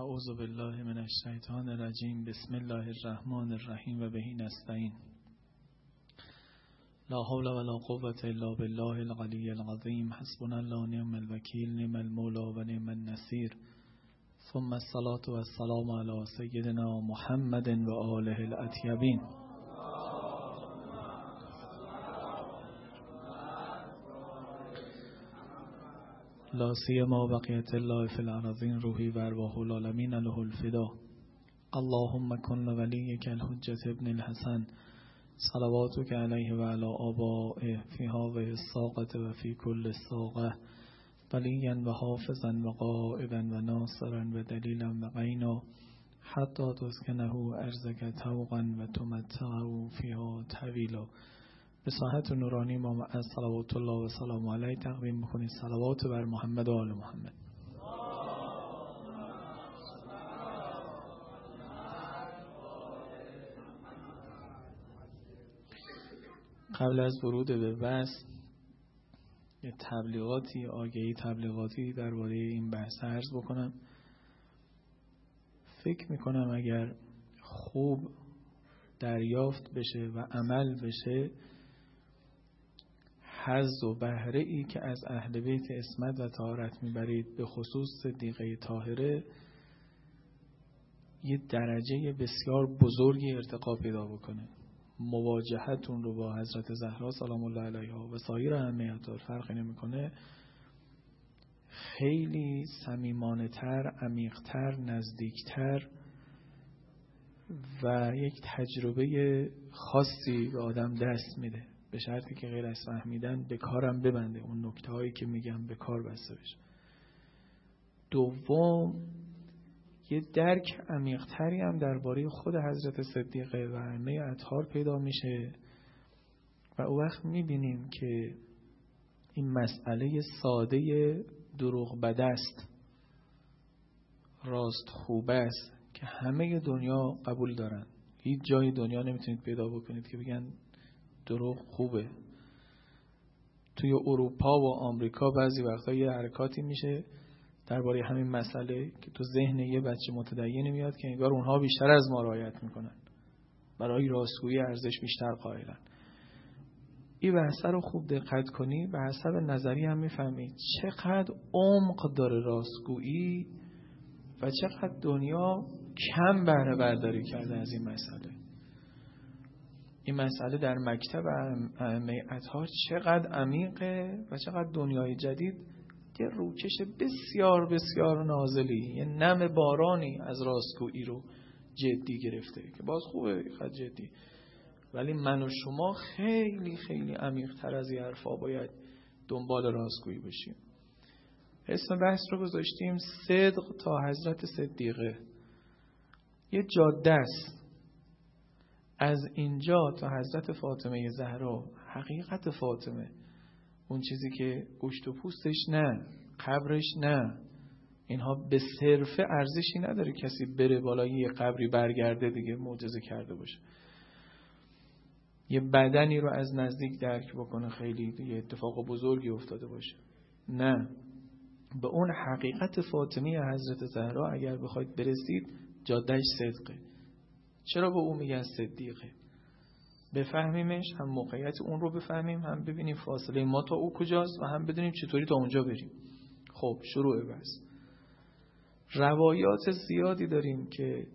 اعوذ بالله من الشیطان الرجیم. بسم الله الرحمن الرحیم و بهی نستعین. لا حول ولا قوة الا بالله العلی العظیم. حسبنا الله نعم الوکیل نعم المولا و نعم النصیر. ثم الصلاة والسلام على سیدنا محمد و آله الاطیبین. لا سیما بقیت الله فی الارضین روحی و ارواح العالمین له الفدا. اللهم کن ولیک الحجت ابن الحسن. صلواتك علیه و علی آبائه فی هاوه الساقت و فی کل ساقه ولیا و حافظا و قائدا و ناصرا و دلیلا و غینا. حتی تسکنه ارزک توقا و تمتعه طویلا. به ساحت نورانی ما از صلوات الله و سلام علیه تقدیم می‌کنید صلوات بر محمد و آل محمد. قبل از ورود به بحث یه تبلیغاتی آگهی تبلیغاتی درباره این بحث عرض بکنم. فکر می‌کنم اگر خوب دریافت بشه و عمل بشه حز و بهره ای که از اهل بیت اسمت و تهارت می‌برید به خصوص صدیقه طاهره یه درجه بسیار بزرگی ارتقا پیدا بکنه. مواجهتون رو با حضرت زهرا سلام الله علیها و سایر اهمیت فرقی نمی‌کنه. خیلی سمیمانه تر عمیقتر نزدیکتر و یک تجربه خاصی به آدم دست میده. به شرطی که غیر از فهمیدن به کارم ببنده. اون نکته هایی که میگم به کار بسته بشه. دوم یه درک عمیقتری هم درباره خود حضرت صدیقه و ائمه اطهار پیدا میشه و او وقت می‌بینیم که این مسئله ساده دروغ بد است راست خوب است که همه دنیا قبول دارن. هیچ جای دنیا نمی‌تونید پیدا بکنید که بگن دروغ خوبه. توی اروپا و آمریکا بعضی وقتا یه حرکاتی میشه درباره همین مسئله که تو ذهن یه بچه متدین میاد که انگار اونها بیشتر از ما رعایت می‌کنن. برای راستگویی ارزش بیشتر قائلن. این بحثه رو خوب دقت کنی به حسب نظری هم می‌فهمید چقدر عمق داره راستگویی و چقدر دنیا کم بهره برداری کرده از این مسئله. این مسئله در مکتب ائمه چقدر عمیقه و چقدر دنیای جدید یه روکش بسیار بسیار نازلی یه نم بارانی از راستگویی رو جدی گرفته که باز خوبه خد جدی. ولی من و شما خیلی خیلی عمیقتر از این حرفا باید دنبال راستگویی بشیم. اسم بحث رو گذاشتیم صدق تا حضرت صدیقه. یه جاده است. از اینجا تا حضرت فاطمه زهرا حقیقت فاطمه. اون چیزی که گوشت و پوستش نه قبرش نه. اینها به صرفه ارزشی نداره کسی بره بالای یه قبری برگرده دیگه معجزه کرده باشه. یه بدنی رو از نزدیک درک بکنه خیلی یه اتفاق بزرگی افتاده باشه. نه. به اون حقیقت فاطمه حضرت زهرا اگر بخواید برسید جادهش صدقه. چرا به او میگن صدیقه؟ بفهمیمش هم موقعیت اون رو بفهمیم هم ببینیم فاصله ما تا او کجاست و هم بدونیم چطوری تا اونجا بریم. خب شروع بس روایات زیادی داریم که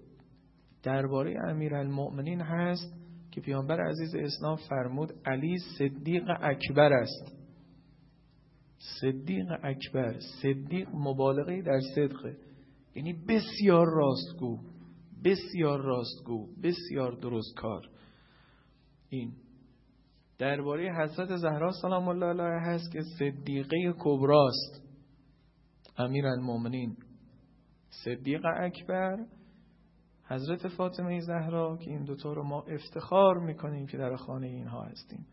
درباره امیرالمؤمنین هست که پیامبر عزیز اسلام فرمود علی صدیق اکبر است. صدیق اکبر صدیق مبالغه در صدقه یعنی بسیار راستگو. بسیار راستگو بسیار درست کار. این. درباره حضرت زهرا سلام الله علیها هست که صدیقه کبراست. امیر المومنین صدیق اکبر حضرت فاطمه زهرا که این دوتا رو ما افتخار می‌کنیم که در خانه اینها هستیم.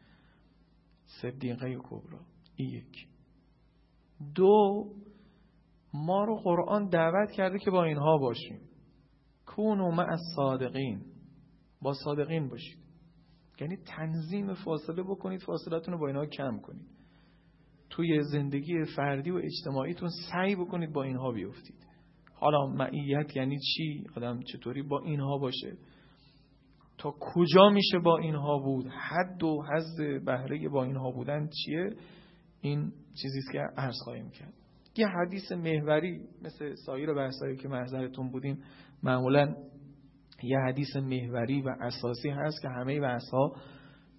صدیقه کبرا. این یک. دو ما رو قرآن دعوت کرده که با اینها باشیم. کونو مع صادقین با صادقین باشید. یعنی تنظیم فاصله بکنید فاصلتون رو با اینها کم کنید. توی زندگی فردی و اجتماعیتون سعی بکنید با اینها بیفتید. حالا معیت یعنی چی؟ آدم چطوری با اینها باشه؟ تا کجا میشه با اینها بود؟ حد و حد بهره با اینها بودن چیه؟ این چیزی که عرض خواهیم کرد. یه حدیث محوری مثل سایر بحثایی که محضرتون بودیم معمولا یه حدیث محوری و اساسی هست که همه بحثها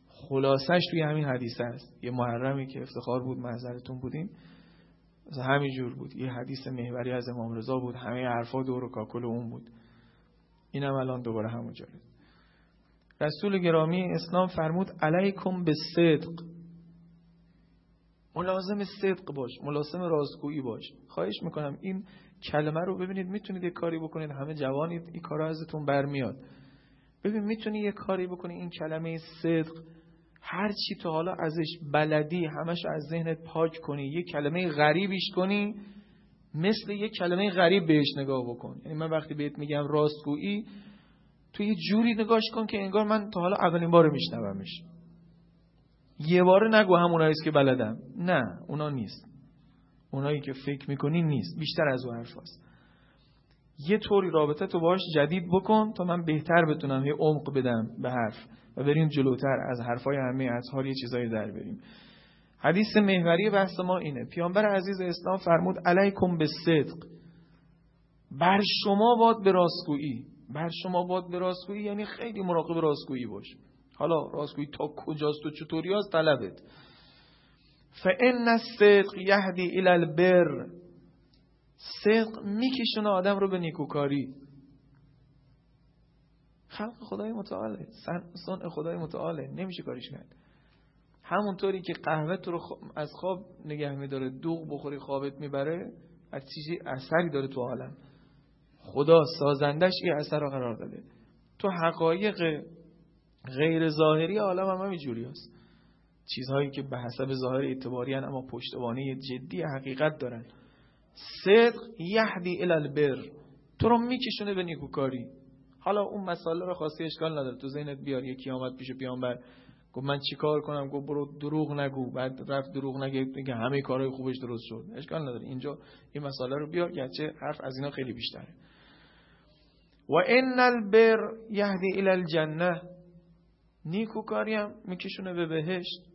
خلاصش توی همین حدیث هست. یه محرمی که افتخار بود محضرتون بودیم همین جور بود. یه حدیث محوری از امام رضا بود. همه حرفا دور و کاکل اون بود. اینم الان دوباره همونجاست رسول گرامی اسلام فرمود علیکم به صدق ملازم صدق باش. ملازم راستگویی باش. خواهش می‌کنم این کلمه رو ببینید می‌تونید یه کاری بکنید. همه جوانید این کارا ازتون برمیاد. ببین می‌تونی یه کاری بکنی. این کلمه صدق هر چی تو حالا ازش بلدی همش از ذهنت پاک کنی. یه کلمه غریبیش کنی مثل یه کلمه غریب بهش نگاه بکن. یعنی من وقتی بهت میگم راستگویی تو یه جوری نگاش کن که انگار من تا حالا اولین بار میشنومش. یه بار نگو همونایی که بلدم. نه اونا نیست. اونایی که فکر می‌کنی نیست. بیشتر از اون حرف هست. یه طوری رابطه تو باش جدید بکن تا من بهتر بتونم یه عمق بدم به حرف و بریم جلوتر از حرفای همه از حال یه چیزایی در بریم. حدیث محوری بحث ما اینه. پیامبر عزیز اسلام فرمود علیکم به صدق بر شما باد به راستگویی. بر شما باد به راستگویی یعنی خیلی مراقب راستگویی باش. حالا راستگویی تا کجاست و چطوری از طلبت. فان الصدق یهدی الی البر. صدق میکشونه آدم رو به نیکوکاری. خلق خدای متعاله. صنع خدای متعاله. نمیشه کاریش کرد. همونطوری که قهوه تو رو از خواب نگه میداره دوغ بخوری خوابت می‌بره از چیزی اثری داره تو عالم. خدا سازندش این اثر رو قرار داده. تو حقایق غیر ظاهری عالم هم همینجوری هست. چیزهایی که به حسب ظاهر اعتباری اما پشتوانه جدی حقیقت دارن. صدق یهدی الالبر تو رو میکشونه به نیکوکاری. حالا اون مسئله رو خاصی اشکال نداره. تو ذهنت بیار یکی آمد پیش پیامبر گفت من چیکار کنم؟ گفت برو دروغ نگو. بعد رفت دروغ نگه میگه همه کارهای خوبش درست شد. اشکال نداره. اینجا این مسئله رو بیار گرچه حرف از اینا خیلی بیشتره. و ان البر یهدی الی الجنه. نیکوکاری هم میکشونه به بهشت.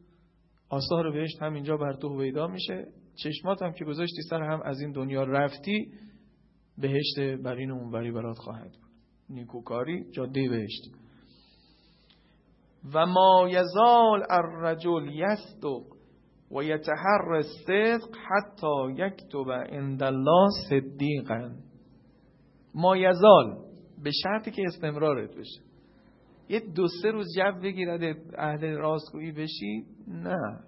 آثار بهشت همینجا بر تو پیدا میشه. چشمات هم که گذاشتی سر هم از این دنیا رفتی بهشت بر این اونوری برات خواهد بود. نیکوکاری جاده بهشت. و ما یزال الرجل یصدق و یتحر الصدق حتی یکتب عند الله صدیقا. ما یزال به شرطی که استمرارت بشه. یه دو سه روز جو بگیرد اهل راستگویی بشی نه.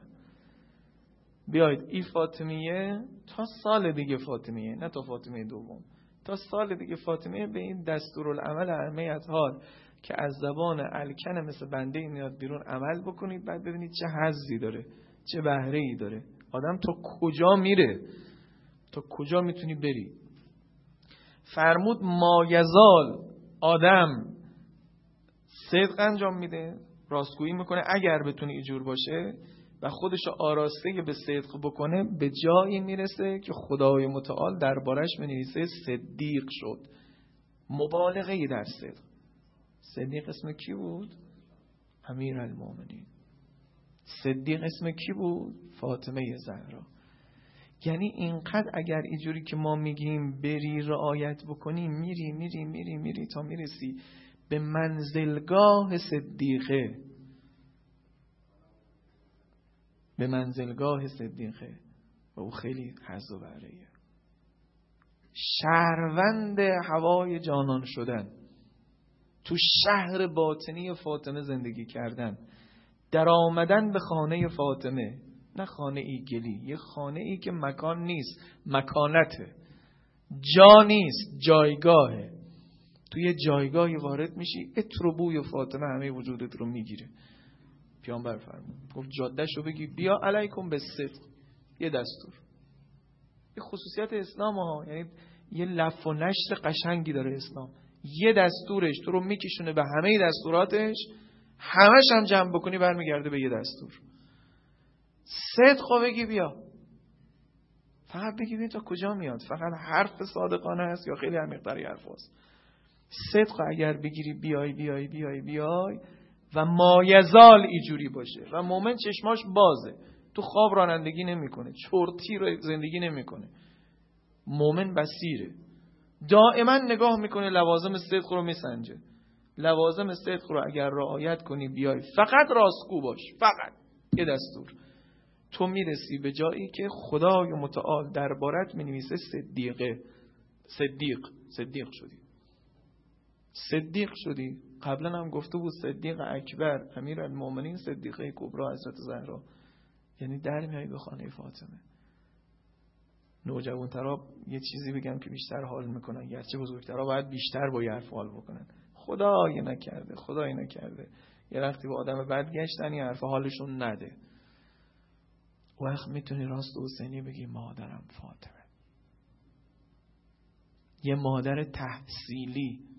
بیاید. ای فاطمیه تا سال دیگه فاطمیه نه تا فاطمیه دوم. تا سال دیگه فاطمیه به این دستورالعمل از حال که از زبان الکن مثل بنده این میاد بیرون عمل بکنید. بعد ببینید چه حزی داره چه بهره ای داره. آدم تا کجا میره؟ تا کجا می‌تونی بری؟ فرمود مایزال آدم صدق انجام میده راستگویی می‌کنه اگر بتونه ایجور باشه و خودش آراسته به صدق بکنه به جایی می‌رسه که خدای متعال دربارش می‌نویسه صدیق شد. مبالغه در صدق. صدیق اسم کی بود؟ امیر المومنین صدیق اسم کی بود؟ فاطمه زهرا. یعنی اینقدر اگر اینجوری که ما میگیم بری رعایت بکنی میری میری میری میری تا می‌رسی. به منزلگاه صدیقه. به منزلگاه صدیقه. و او خیلی حظ و بهرهیه شهروند هوای جانان شدن. تو شهر باطنی فاطمه زندگی کردن. در آمدن به خانه فاطمه. نه خانه ای گلی یه خانه ای که مکان نیست مکانته. جا نیست جایگاهه. توی جایگاهی وارد میشی اترو بوی فاطمه همه وجودت رو می‌گیره. پیامبر فرمود. گفت جادهش رو بگی بیا علیکم به صدق. یه دستور. یه خصوصیت اسلام ها. یعنی یه لف و نشر قشنگی داره اسلام. یه دستورش. تو رو میکشونه به همه دستوراتش. همش هم جمع بکنی برمیگرده به یه دستور. صدق بگی بیا. فقط بگی تا کجا میاد. فقط حرف صادقانه است یا خیلی عمیق‌تر حرف است صدق اگر بگیری بیای بیای بیای بیای و مایزال اینجوری باشه. و مومن چشماش بازه. تو خواب رانندگی نمی‌کنه چرتی رو زندگی نمی‌کنه. مومن بسیره دائما نگاه می‌کنه لوازم صدق رو میسنجه. لوازم صدق رو اگر رعایت کنی بیای. فقط راستگو باش. فقط. یه دستور. تو می‌رسی به جایی که خدای متعال دربارت می‌نویسه صدیقه. صدیق. صدیق شدی. صدیق شدی. قبلا هم گفته بود صدیق اکبر امیر المومنین صدیقه کبرا حضرت زهرا. یعنی در میایی به خانه فاطمه. ترا یه چیزی بگم که بیشتر حال می‌کنن. گرچه بزرگترا باید بیشتر با حرف حال بکنن. خدای نکرده خدای نکرده. یه وقتی با آدم بد گشتن یه حرف حالشون نده. وقت می‌تونی راست حسینی بگی مادرم فاطمه. یه مادر تحصیلی.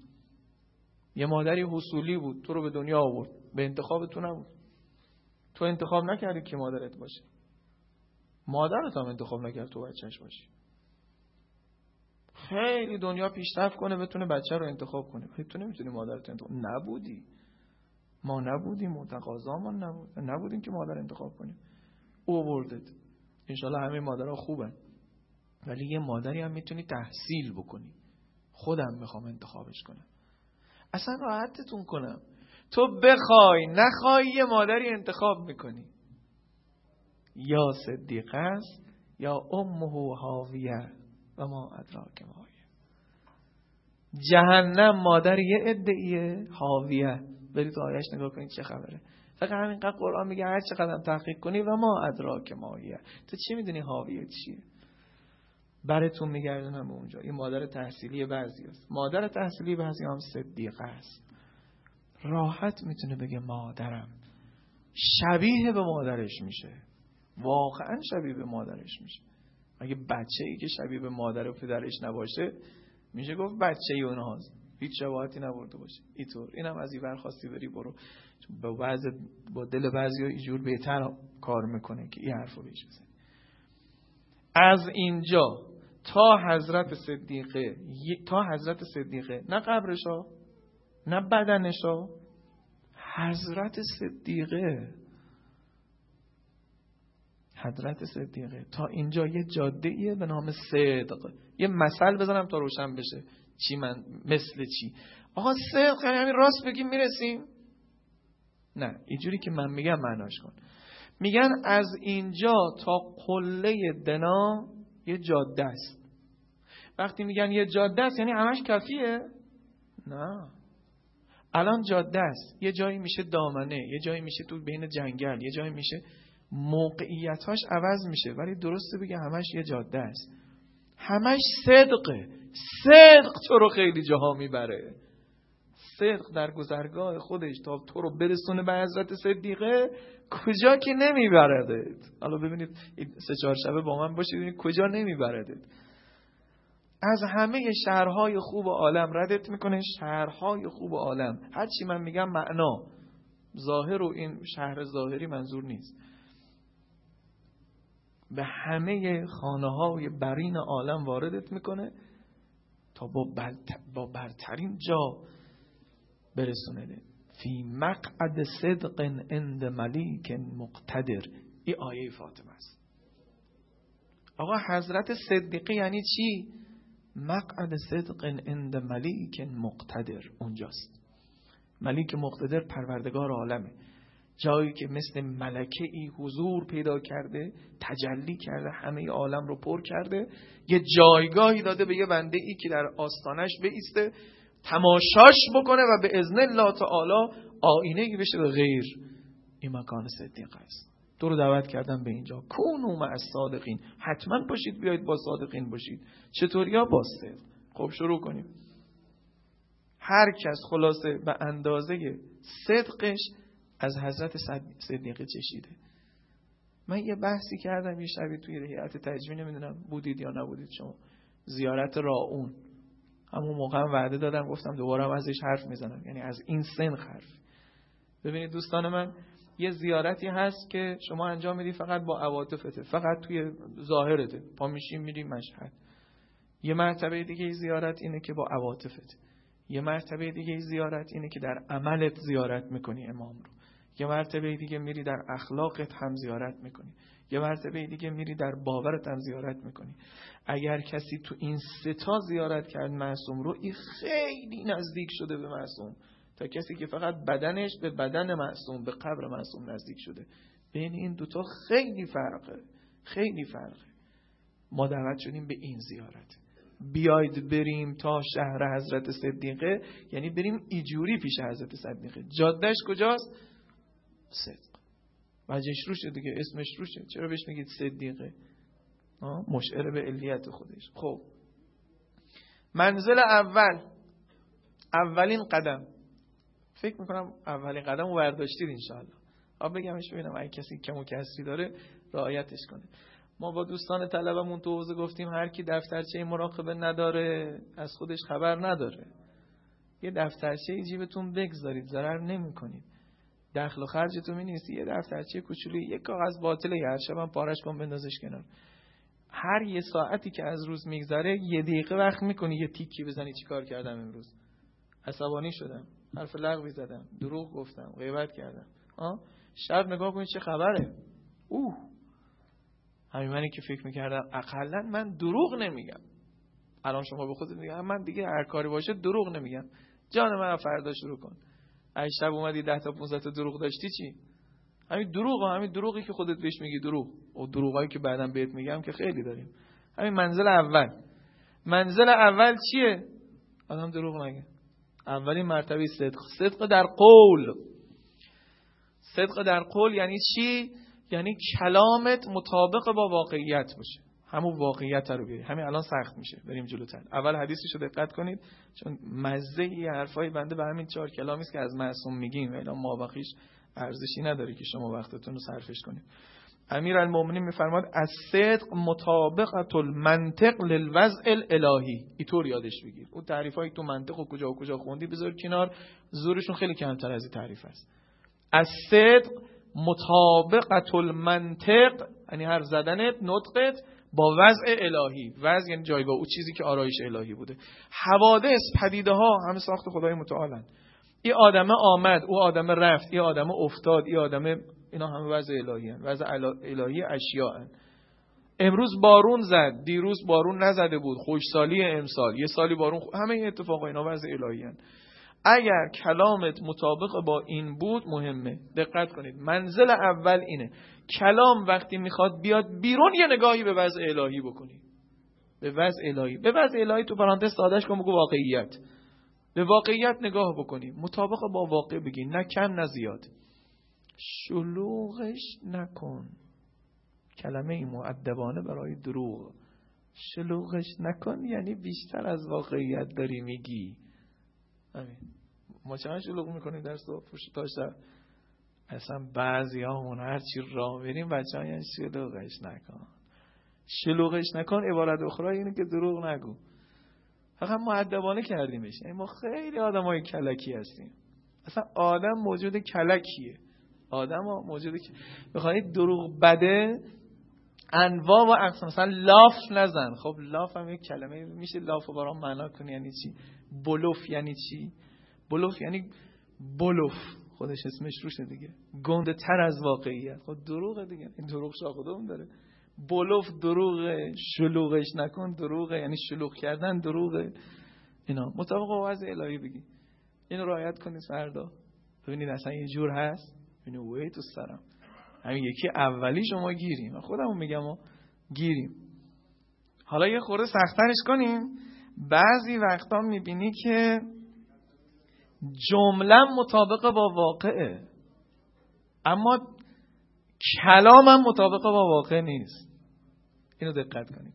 یه مادری حصولی بود تو رو به دنیا آورد. به انتخاب تو نبود. تو انتخاب نکردی که مادرت باشه. مادرت هم انتخاب نکرد تو بچهش باشی. خیلی دنیا پیشرفت کنه بتونه بچه رو انتخاب کنه. ولی تو نمی‌تونی مادرت انتخاب نبودی. ما نبودیم و تقاضامون نبود نبودیم که مادر انتخاب کنیم. او بردت. انشالله همه مادرها خوبن. ولی یه مادری هم می‌تونی تحصیل بکنی. خودم می‌خوام انتخابش کنم. اصلا راحتتون کنم. تو بخوای نخوای یه مادری انتخاب می‌کنی. یا صدیقه است یا امه حاویه و ما ادراک مایه جهنم مادر یه ادعیه حاویه. برید آیش نگاه کنید چه خبره. فقط همینقدر قرآن میگه هر چقدر تحقیق کنی و ما ادراک مایه تو چی می‌دونی حاویه چیه؟ براتون میگردنم به اونجا. این مادر تحصیلی بعضی است. مادر تحصیلی بعضی هم صدیقه است. راحت می‌تونه بگه مادرم. شبیه به مادرش میشه. واقعا شبیه به مادرش میشه. اگه بچه ای که شبیه به مادر و پدرش نباشه میشه گفت بچه ای اونهاست. هیچ شباهتی نبرده باشه. اینطور. اینم از این برخواستی بری برو. با بعض با دل بعضی اینجور بهتر کار می‌کنه که این حرفو بهش بزنی از اینجا تا حضرت صدیقه تا حضرت صدیقه. نه قبرشا نه بدنشا حضرت صدیقه. حضرت صدیقه. تا اینجا یه جاده ایه به نام صدق. یه مثل بزنم تا روشن بشه. چی من مثل چی؟ آقا صدق یعنی همین راست بگیم می‌رسیم؟ نه اینجوری که من میگم معناش کن. میگن از اینجا تا قله دنا یه جاده است. وقتی میگن یه جاده است یعنی همش کافیه؟ نه. الان جاده است. یه جایی میشه دامنه یه جایی میشه تو بین جنگل یه جایی میشه موقعیتاش عوض میشه. ولی درسته بگه همش یه جاده است. همش صدقه. صدق تو رو خیلی جاها می‌بره. صدق در گذرگاه خودش تا تو رو برسونه به حضرت صدیقه کجا که نمیبردت؟ حالا ببینید سه چهار شبه با من باشید ببینید کجا نمیبردت؟ از همه شهرهای خوب عالم ردت می‌کنه شهرهای خوب عالم. هرچی من میگم معنا. ظاهر و این شهر ظاهری منظور نیست. به همه خانه های برین عالم واردت می‌کنه تا با, با برترین جا برسونه فی مقعد صدق اند ملیک مقتدر. این آیه فاطمه است. آقا حضرت صدیقه یعنی چی؟ مقعد صدق اند ملیک مقتدر. اونجاست. ملیک مقتدر پروردگار عالمه. جایی که مثل ملکه ای حضور پیدا کرده تجلی کرده همه عالم رو پر کرده یه جایگاهی داده به یه بنده ای که در آستانش بیسته. تماشاش بکنه و به ازن الله تعالی آینه ای بشه به غیر این مکان صدیق است. تو رو دعوت کردم به اینجا. کونو مع صادقین حتما باشید بیایید با صادقین باشید. چطوری ها؟ با خب شروع کنیم. هر کس خلاصه به اندازه صدقش از حضرت صدیقه چشیده. من یه بحثی کردم یه شبی توی هیئت تجمیع نمی‌دونم بودید یا نبودید شما. زیارت راون. همون موقع هم وعده دادم گفتم دوباره هم ازش حرف می‌زنم. یعنی از این سن حرف ببینید دوستان من یه زیارتی هست که شما انجام میدی فقط با عواطفته فقط توی ظاهرته. پا میشیم میری مشهد. یه مرتبه دیگه زیارت اینه که با عواطفت یه مرتبه دیگه زیارت اینه که در عملت زیارت می‌کنی امام رو. یه مرتبه دیگه میری در اخلاقت هم زیارت می‌کنی. یه مرتبه دیگه میری در باورت هم زیارت می‌کنی. اگر کسی تو این ستا زیارت کرد معصوم رو این خیلی نزدیک شده به معصوم. تا کسی که فقط بدنش به بدن معصوم به قبر معصوم نزدیک شده. بین این دوتا خیلی فرقه. خیلی فرقه. ما دعوت شدیم به این زیارت. بیاید بریم تا شهر حضرت صدیقه. یعنی بریم ایجوری پیش حضرت صدیقه. جادش کجاست؟ صدق. وجهش روشه دیگه اسمش روشه. چرا بهش میگید صدیقه مشعر به علیت خودش. خب. منزل اول. اولین قدم. فکر می‌کنم اولین قدم رو برداشتید انشاءالله. آب بگمش ببینم اگه کسی کم و کسری داره رعایتش کنه. ما با دوستان طلبمون تو حوزه گفتیم هر کی دفترچه مراقبه نداره از خودش خبر نداره. یه دفترچه جیبتون بگذارید ضرر نمی‌کنید. دخل و خرجتون می نیست یه دفترچه کوچولی یه کاغذ باطله هر شبم پارش کن بندازش کنار. هر یه ساعتی که از روز میگذره یه دقیقه وقت می‌کنی یه تیکی بزنی چیکار کردم امروز. عصبانی شدم حرف لغوی زدم دروغ گفتم غیبت کردم. ها شب نگاه کنید چه خبره. اوه! همین منی که فکر می‌کردم اقلا من دروغ نمیگم. الان شما به خودت میگم من دیگه هر کاری باشه دروغ نمیگم. جان من فردا شروع کن. ای شب اومدی 10 تا 15 تا دروغ داشتی چی؟ همین دروغ همین دروغی که خودت بهش میگی دروغ. و دروغایی که بعدا بهت میگم که خیلی داریم. همین منزل اول. منزل اول چیه؟ آدم دروغ نگه. اولین مرتبه صدق. صدق در قول. صدق در قول یعنی چی؟ یعنی کلامت مطابق با واقعیت باشه. همون واقعیت رو بیاری. همین الان سخت میشه. بریم جلوتر. اول حدیثش رو دقت کنید. چون مزه ای حرفای بنده به همین چهار کلامی است که از معصوم میگیم الا مابقیش ارزشی نداره که شما وقتتون رو صرفش کنید. امیر المومنین میفرماد از صدق مطابقت المنطق للوضع الالهی. اینطور یادش بگیر. اون تعریف تو منطق و کجا و کجا خوندی بذار کنار. زورشون خیلی کمتر از این تعریف است. از صدق مطابقت المنطق یعنی هر زدنت نطقت. با وضع الهی وضع یعنی جایگاه او چیزی که آرایش الهی بوده حوادث پدیده ها همه ساخت خدای متعالن این آدمه آمد او آدمه رفت این آدمه افتاد این آدمه اینا همه وضع الهی هن. وضع الهی اشیاء هن. امروز بارون زد دیروز بارون نزده بود خوشسالی امسال یه سالی بارون خ... همه این اتفاق اینا وضع الهی هن. اگر کلامت مطابق با این بود مهمه. دقت کنید. منزل اول اینه. کلام وقتی می‌خواد بیاد بیرون یه نگاهی به وضع الهی بکنی. به وضع الهی. به وضع الهی تو پرانتز سادش کن بگو واقعیت. به واقعیت نگاه بکنی. مطابق با واقع بگی. نه کم نه زیاد. شلوغش نکن. کلمه این معدبانه برای دروغ. شلوغش نکن یعنی بیشتر از واقعیت داری میگی. همین ما چند شلوغ می‌کنیم در صبح؟ پشت تاشتر اصلا بعضی همون هرچی راه بریم بچه ها یعنی شلوغش نکن. شلوغش نکن عبارت اخرى اینه که دروغ نگو. فقط معدبانه کردیمش. یعنی ما خیلی آدم های کلکی هستیم. اصلا آدم موجود کلکیه. آدم ها موجود بخواهید دروغ بده انواع و اقسام. مثلا لاف نزن. خب لاف هم یک کلمه میشه. لاف رو برام معنا کنی یعنی چی؟ بلوف یعنی چی؟ بلوف یعنی بلوف. خودش اسمش روشه دیگه. گنده تر از واقعیت. خب دروغه دیگه. این دروغ شاخدوم داره. بلوف دروغه. شلوغش نکن. دروغه. یعنی شلوغ کردن دروغه. اینا. مطابق با وضع الهی بگی. اینو رعایت کنید فردا. ببینید اصلا یه جور هست؟ ببینید وی تو سرم همین یکی اولی شما گیریم. خودمون میگم و گیریم. حالا یه خورده سختنش کنیم. بعضی وقتا می‌بینی که جمله مطابق با واقعه اما کلامم مطابق با واقع نیست. اینو دقت کنیم.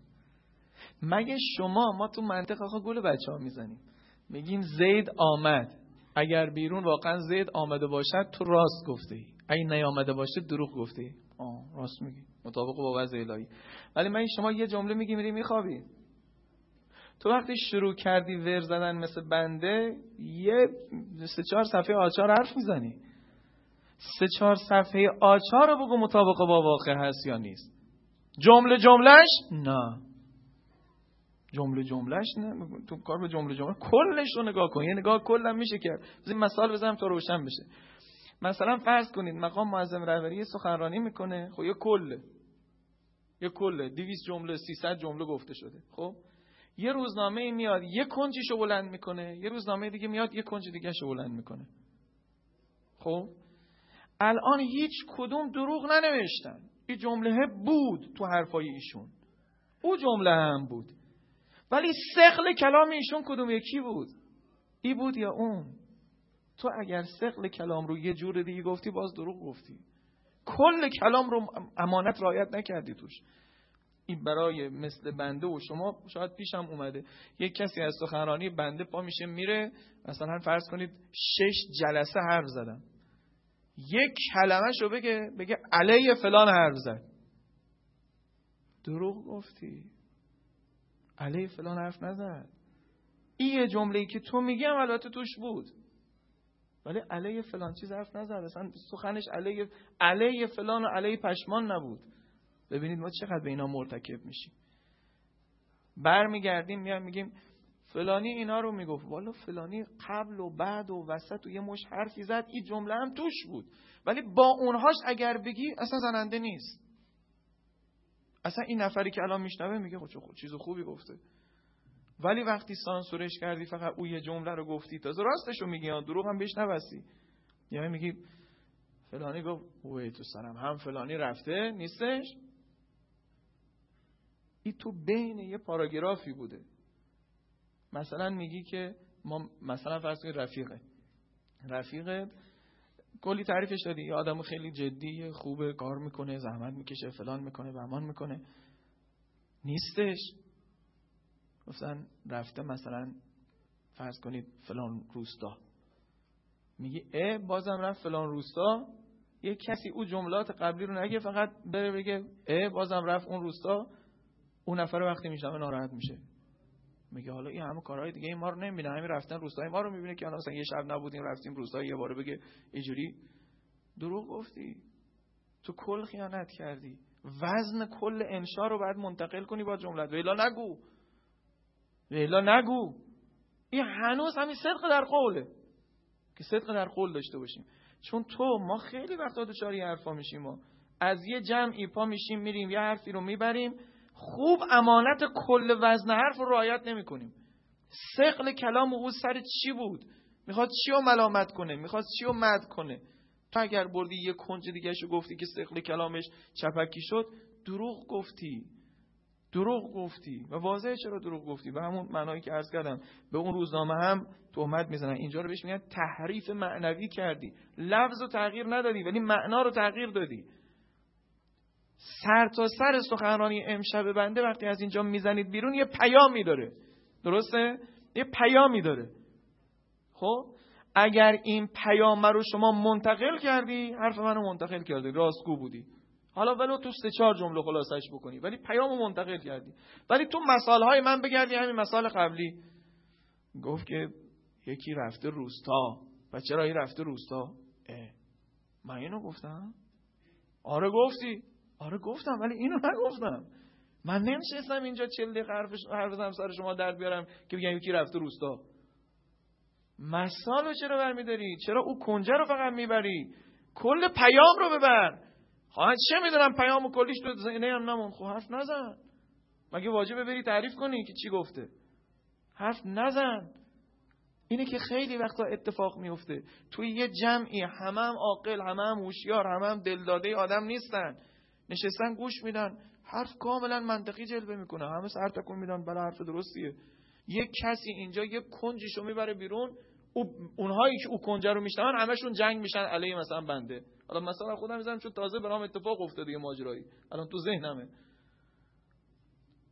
مگه شما ما تو منطق آخه گل بچه ها می‌زنیم. میگیم زید آمد. اگر بیرون واقعا زید آمده باشد تو راست گفته ای اگه نیامده باشه دروغ گفته ای آه راست میگی. مطابق با وضع الهی. ولی من شما یه جمله میگی میری میخوابی. تو وقتی شروع کردی ور زدن مثل بنده یه سه چهار صفحه آچار حرف می‌زنی. سه چهار صفحه آچار رو بگو مطابق با واقع هست یا نیست. جمله جملهش نه. جمله جملهش نه تو کار به جمله جمله. کلش رو نگاه کن یه نگاه کلم میشه کرد این مثال بزنم تا روشن بشه. مثلا فرض کنید مقام معظم رهبری سخنرانی می‌کنه. خب یه کله. یه کله. 200 جمله 300 جمله گفته شده. خب؟ یه روزنامه میاد یه کنجیشو بلند می‌کنه. یه روزنامه دیگه میاد یه کنج دیگه شو بلند می‌کنه. خب؟ الان هیچ کدوم دروغ ننوشتن. این جمله بود تو حرفای ایشون. او جمله هم بود. ولی سقل کلام ایشون کدوم؟ یکی بود. ای بود یا اون؟ تو اگر سقل کلام رو یه جور دیگه گفتی باز دروغ گفتی. کل کلام رو امانت رعایت نکردی توش. این برای مثل بنده و شما شاید پیشم اومده. یک کسی از سخنرانی بنده پا میشه میره. مثلا فرض کنید شش جلسه حرف زدم. یک کلمه رو بگه بگه علیه فلان حرف زد. دروغ گفتی. علیه فلان حرف نزد. این یه جمله که تو میگی هم البته توش بود. ولی علیه فلان چیز حرف نزد. اصلا سخنش علیه علیه فلان و علیه پشمان نبود. ببینید ما چقدر به اینا مرتکب میشیم. برمیگردیم میایم میگیم فلانی اینا رو می‌گفت. والا فلانی قبل و بعد و وسط و یه مش حرفی زد. این جمله هم توش بود. ولی با اونهاش اگر بگی اصلا زننده نیست. اصلا این نفری که الان میشنوه میگه خب چیز خوبی گفته. ولی وقتی سانسورش کردی فقط او یه جمله رو گفتی تازه راستش رو میگی دروغ هم بهش نبستی یعنی میگی فلانی گفت اوه تو سرم هم فلانی رفته نیستش؟ این تو بین یه پاراگرافی بوده. مثلا میگی که ما مثلا فرض کنید رفیقه. رفیقه کلی تعریفش دادی. یه آدم خیلی جدی خوبه کار می‌کنه زحمت می‌کشه فلان می‌کنه بهمان می‌کنه. نیستش. گفتن رفته مثلا فرض کنید فلان روستا. میگی اه بازم رفت فلان روستا. یه کسی او جملات قبلی رو نگه فقط بره بگه اه بازم رفت اون روستا. اون نفر وقتی میشنوه ناراحت میشه. میگه حالا این همه کارهای دیگه این ما رو نمی‌بینه. همین رفتن روستای ما رو می‌بینه که مثلا یه شب نبودیم رفتیم روستای یه باره بگه اینجوری. دروغ گفتی؟ تو کل خیانت کردی. وزن کل انشا رو باید منتقل کنی با جملت. ویلا نگو. ویلا نگو. این هنوز همین صدق در قوله. که صدق در قول داشته باشیم. چون تو ما خیلی وقتا دچار حرفا میشیم. ما از یه جمعی پا میشیم میریم یه حرفی رو می‌بریم. خوب امانت کل وزن حرف رو رعایت نمی کنیم سقل کلام او سر چی بود؟ می‌خواد چی رو ملامت کنه؟ می‌خواد چی رو مد کنه؟ تو اگر بردی یه کنج دیگه شو گفتی که سقل کلامش چپکی شد دروغ گفتی. دروغ گفتی. و واضحه چرا دروغ گفتی؟ و همون معنایی که عرض کردم. به اون روزنامه هم تهمت می‌زنن. اینجا رو بهش میگن تحریف معنوی کردی. لفظ رو تغییر ندادی ولی معنا رو تغییر دادی. سر تا سر سخنرانی امشب بنده وقتی از اینجا می‌زنید بیرون یه پیامی داره. درسته؟ یه پیامی داره. خب؟ اگر این پیام رو شما منتقل کردی حرف منو منتقل کردی راستگو بودی. حالا ولو تو سه چهار جمله خلاصش بکنی ولی پیامو منتقل کردی. ولی تو مسائل های من بگردی همین مسائل قبلی. گفت که یکی رفته روستا. و چرا این رفته روستا؟ اه. من اینو گفتم. آره گفتی. آره گفتم ولی اینو نگفتم. من نمیشستم اینجا چل دقیقه حرف بزنم سر شما درد بیارم که بگم یکی رفته روستا. مسال چرا برمیداری؟ چرا او کنجه رو فقط می‌بری؟ کل پیام رو ببر. خواهد چه می‌دونم پیام و کلیش تو ذهنه هم نمون؟ خب حرف نزن. مگه واجبه بری تعریف کنی که چی گفته؟ حرف نزن. اینه که خیلی وقتا اتفاق میفته توی یه جمعی همه هم عاقل همه هم هوشیار همه هم دلداده آدم نیستن. نشستن گوش میدن. حرف کاملا منطقی جلوه می‌کنه. همه سر تکون میدن. بله حرف درستیه. یک کسی اینجا یک کنجیشو می‌بره بیرون. او اونهایی که او کنجه رو میشنون همشون جنگ میشن. علیه مثلا بنده. حالا مثلا خودم می‌ذارم چون تازه برام اتفاق افتاده یه ماجرایی. الان تو ذهنمه.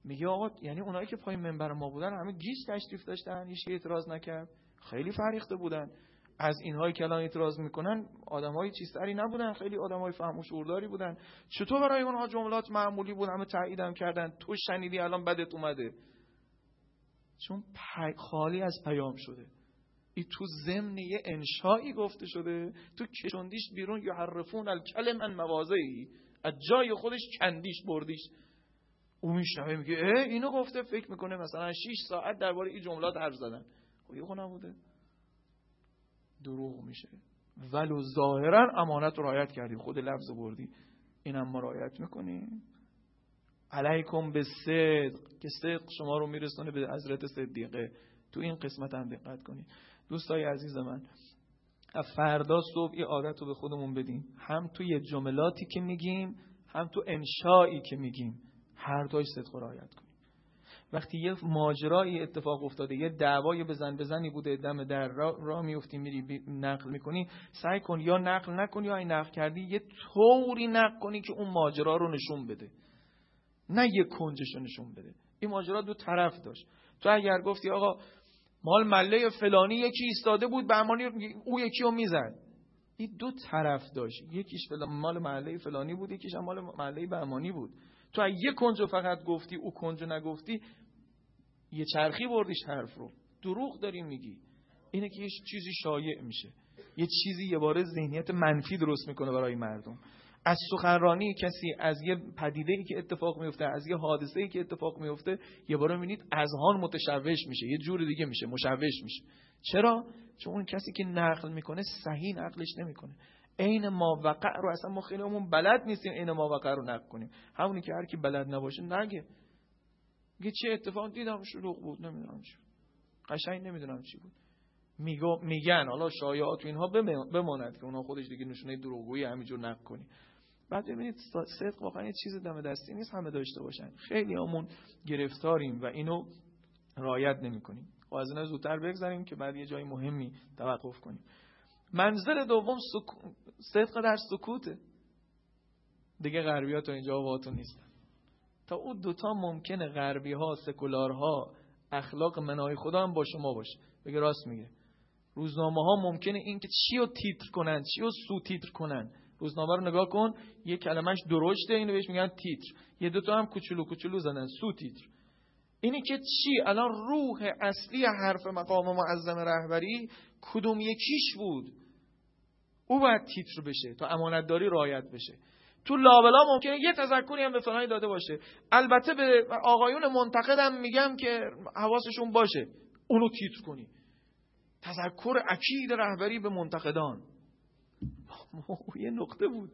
میگه آقا یعنی اونایی که پای منبر ما بودن همه گیج تشریف داشتن هیچ اعتراض نکرد. خیلی فریخته بودن. از اینهایی که الان اعتراض می‌کنن آدمای چیزتری نبودن. خیلی آدمای فهم و شعورداری بودن. چطور برای اونها جملات معمولی بود همه تاییدم کردن؟ تو شنیدی الان بدت اومده. چون خالی از پیام شده. این تو ضمن یه انشایی گفته شده. تو کشوندیش بیرون یحرفون الکلم ان موازهی از جای خودش کندیش بردیش. او میشنوه میگه اینو گفته فکر می‌کنه مثلا 6 ساعت درباره این جملات حرف زدن. خب یه نبوده دروغ میشه. ولو ظاهرا امانت رعایت کردی خود لفظ بردی اینم ما رعایت می‌کنیم. علیکم به صدق که صدق شما رو میرسونه به حضرت صدیقه. تو این قسمت هم دقت کنید. دوستای عزیز من فردا صبح این عادت رو به خودمون بدیم. هم توی جملاتی که میگیم هم تو انشایی که میگیم. هر دوش صدق رعایت کنیم. وقتی یه ماجرایی اتفاق افتاده یه دعوای بزن بزنی بوده دم در را, را میفتی میری نقل می‌کنی سعی کن یا نقل نکنی یا این نقل کردی یه طوری نقل کنی که اون ماجرا رو نشون بده. نه یه کنجش نشون بده. این ماجرا دو طرف داشت. تو اگر گفتی آقا مال مله فلانی یکی ایستاده بود بهمانی او یکی رو می‌زد. این دو طرف داشت. یکیش مال محله فلانی بود یکیش مال محله بهمانی بود. تو یه کنج فقط گفتی او کنج نگفتی یه چرخی بردیش حرف رو. دروغ داری میگی. اینه که یه چیزی شایع میشه. یه چیزی یه باره ذهنیت منفی درست می‌کنه برای مردم. از سخنرانی کسی از یه پدیده ای که اتفاق میفته از یه حادثه ای که اتفاق میفته یه باره می‌بینید اذهان متشوش میشه. یه جور دیگه میشه مشوش میشه. چرا؟ چون اون کسی که نقل می‌کنه صحیح نقلش نمی‌کنه. عین ما وقع رو اصلا ما خیلی همون بلد نیستیم عین ما وقع رو نقل کنیم. همونی که هر کی بلد نباشه نگه. میگه چه اتفاق دیدم شلوغ بود نمی‌دونم چی قشنگ نمی‌دونم چی بود. میگو میگن حالا شایعات و اینها بماند که اونا خودش دیگه نشونه دروغگویی همینجور نقل کنی. بعد ببینید صدق واقعا یه چیز دم دستی نیست همه داشته باشن. خیلی همون گرفتاریم و اینو رایت نمی کنیم و خب از این زودتر بگذاریم که بعد یه جای مهمی توقف کنیم. منظر دوم سک... صدق در سکوته. دیگه غربی ها تا اینجا باهاتون نیستن تا اون دوتا ممکنه غربی ها سکولارها اخلاق منای خدا هم با شما باشه. بگه راست میگه. روزنامه ها ممکنه این که چی رو تیتر کنن چی رو سو تیتر کنن. روزنامه رو نگاه کن یه کلمش درشته اینو بهش میگن تیتر. یه دوتا هم کوچولو کوچولو زدن سو تیتر. اینی که چی؟ الان روح اصلی حرف مقام معظم رهبری کدوم یکیش بود؟ او باید تیتر بشه تا امانتداری رعایت بشه. تو لابلا ممکنه یه تذکری هم به فلانی داده باشه. البته به آقایون منتقدم میگم که حواسشون باشه. اونو تیتر کنی. تذکر اکید رهبری به منتقدان. یه نقطه بود.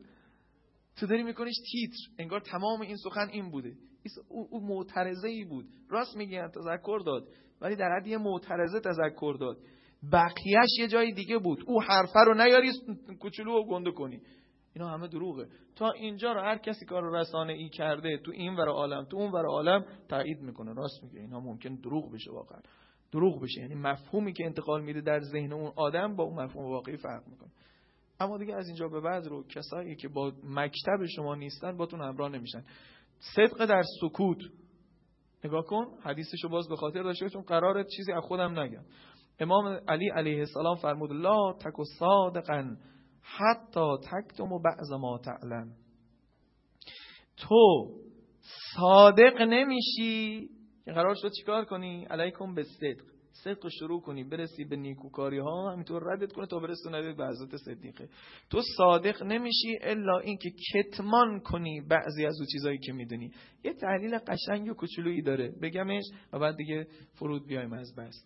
تو داری میکنیش تیتر. انگار تمام این سخن این بوده. او معترضه ای بود. راست میگن تذکر داد. ولی در حد یه معترضه تذکر داد. بقیهش یه جای دیگه بود. او حرفه رو نیاری کوچولو و گنده کنی. اینا همه دروغه. تا اینجا رو هر کسی کار رسانه ای کرده تو این ور عالم تو اون ور عالم تایید می‌کنه. راست میگه. اینا ممکن دروغ بشه واقعا. دروغ بشه. یعنی مفهومی که انتقال میده در ذهن اون آدم با اون مفهوم واقعی فرق می‌کنه. اما دیگه از اینجا به بعد رو کسایی که با مکتب شما نیستن باتون همراه نمیشن. صدق در سکوت. نگاه کن حدیثشو باز به خاطر داشته چون قرار چیزی از خودم نگم. امام علی علیه السلام فرمود لا تک صادقا حتی تکتم و بعض ما تعلم. تو صادق نمیشی. که قرار شد چیکار کنی؟ علیکم به صدق. صدق شروع کنی برسی به نیکوکاری ها همینطور ردت کنه تا برسونه به حضرت صدیقه. تو صادق نمیشی الا اینکه کتمان کنی بعضی از او چیزایی که می‌دونی. یه تحلیل قشنگ و کوچولویی داره. بگمش و بعد دیگه فرود بیایم از بس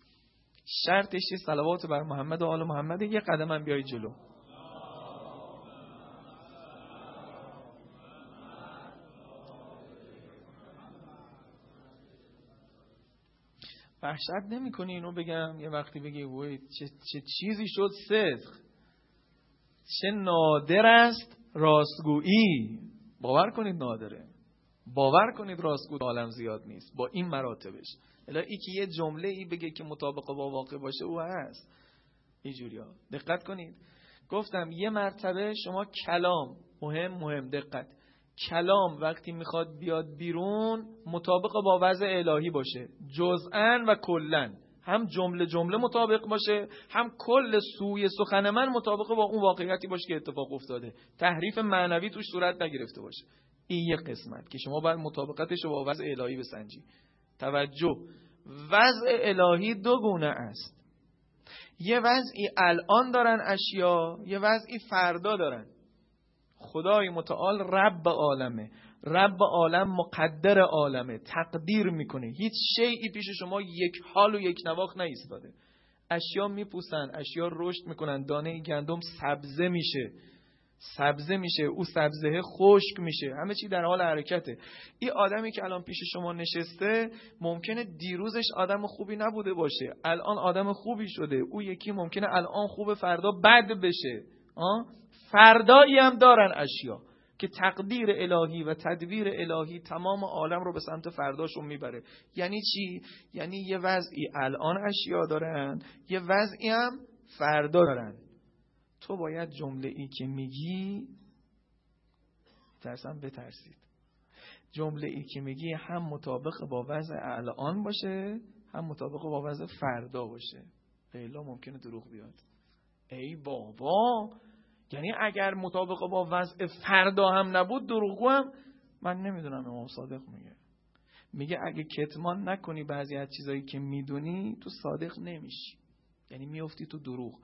شرطش صلوات بر محمد و آل محمد یه قدم هم بیای جلو. وحشت نمی‌کنی اینو بگم؟ یه وقتی بگی وای چه, چه چیزی شد صدق؟ چه نادر است راستگویی. باور کنید نادره. باور کنید راستگو عالم زیاد نیست. با این مراتبش. الا ای که یه جمله ای بگه که مطابق با واقع باشه او هست. اینجوری ها دقت کنید. گفتم یه مرتبه شما کلام. مهم مهم. دقت. کلام وقتی می‌خواد بیاد بیرون مطابق با وضع الهی باشه. جزءا و کلا. هم جمله جمله مطابق باشه هم کل سوی سخن من مطابق با اون واقعیتی باشه که اتفاق افتاده. تحریف معنوی توش صورت نگرفته باشه. این یک قسمت که شما باید مطابقتش رو با وضع الهی بسنجی. توجه. وضع الهی دو گونه است. یه وضعی الان دارن اشیا یه وضعی فردا دارن. خدای متعال رب عالمه. رب عالم مقدر عالمه. تقدیر می‌کنه. هیچ شیعی پیش شما یک حال و یک نواخ نیستاده. اشیا میپوسن اشیا رشد می‌کنن دانه گندم سبزه میشه. سبزه میشه او سبزه خشک میشه همه چی در حال حرکته. این آدمی که الان پیش شما نشسته ممکنه دیروزش آدم خوبی نبوده باشه الان آدم خوبی شده. او یکی ممکنه الان خوب فردا بد بشه. آه؟ فردایی هم دارن اشیا که تقدیر الهی و تدبیر الهی تمام عالم رو به سمت فرداشون می‌بره. یعنی چی؟ یعنی یه وضعی الان اشیا دارن یه وضعی هم فردا دارن. تو باید جمله ای که میگی ترسم بترسید. جمله ای که میگی هم مطابق با وضع الان باشه هم مطابق با وضع فردا باشه. غیلا ممکنه دروغ بیاد. ای بابا! یعنی اگر مطابق با وضع فردا هم نبود دروغگو هم. من نمی‌دونم امام صادق میگه. میگه اگه کتمان نکنی بعضی از چیزایی که می‌دونی تو صادق نمیشی. یعنی میفتی تو دروغ.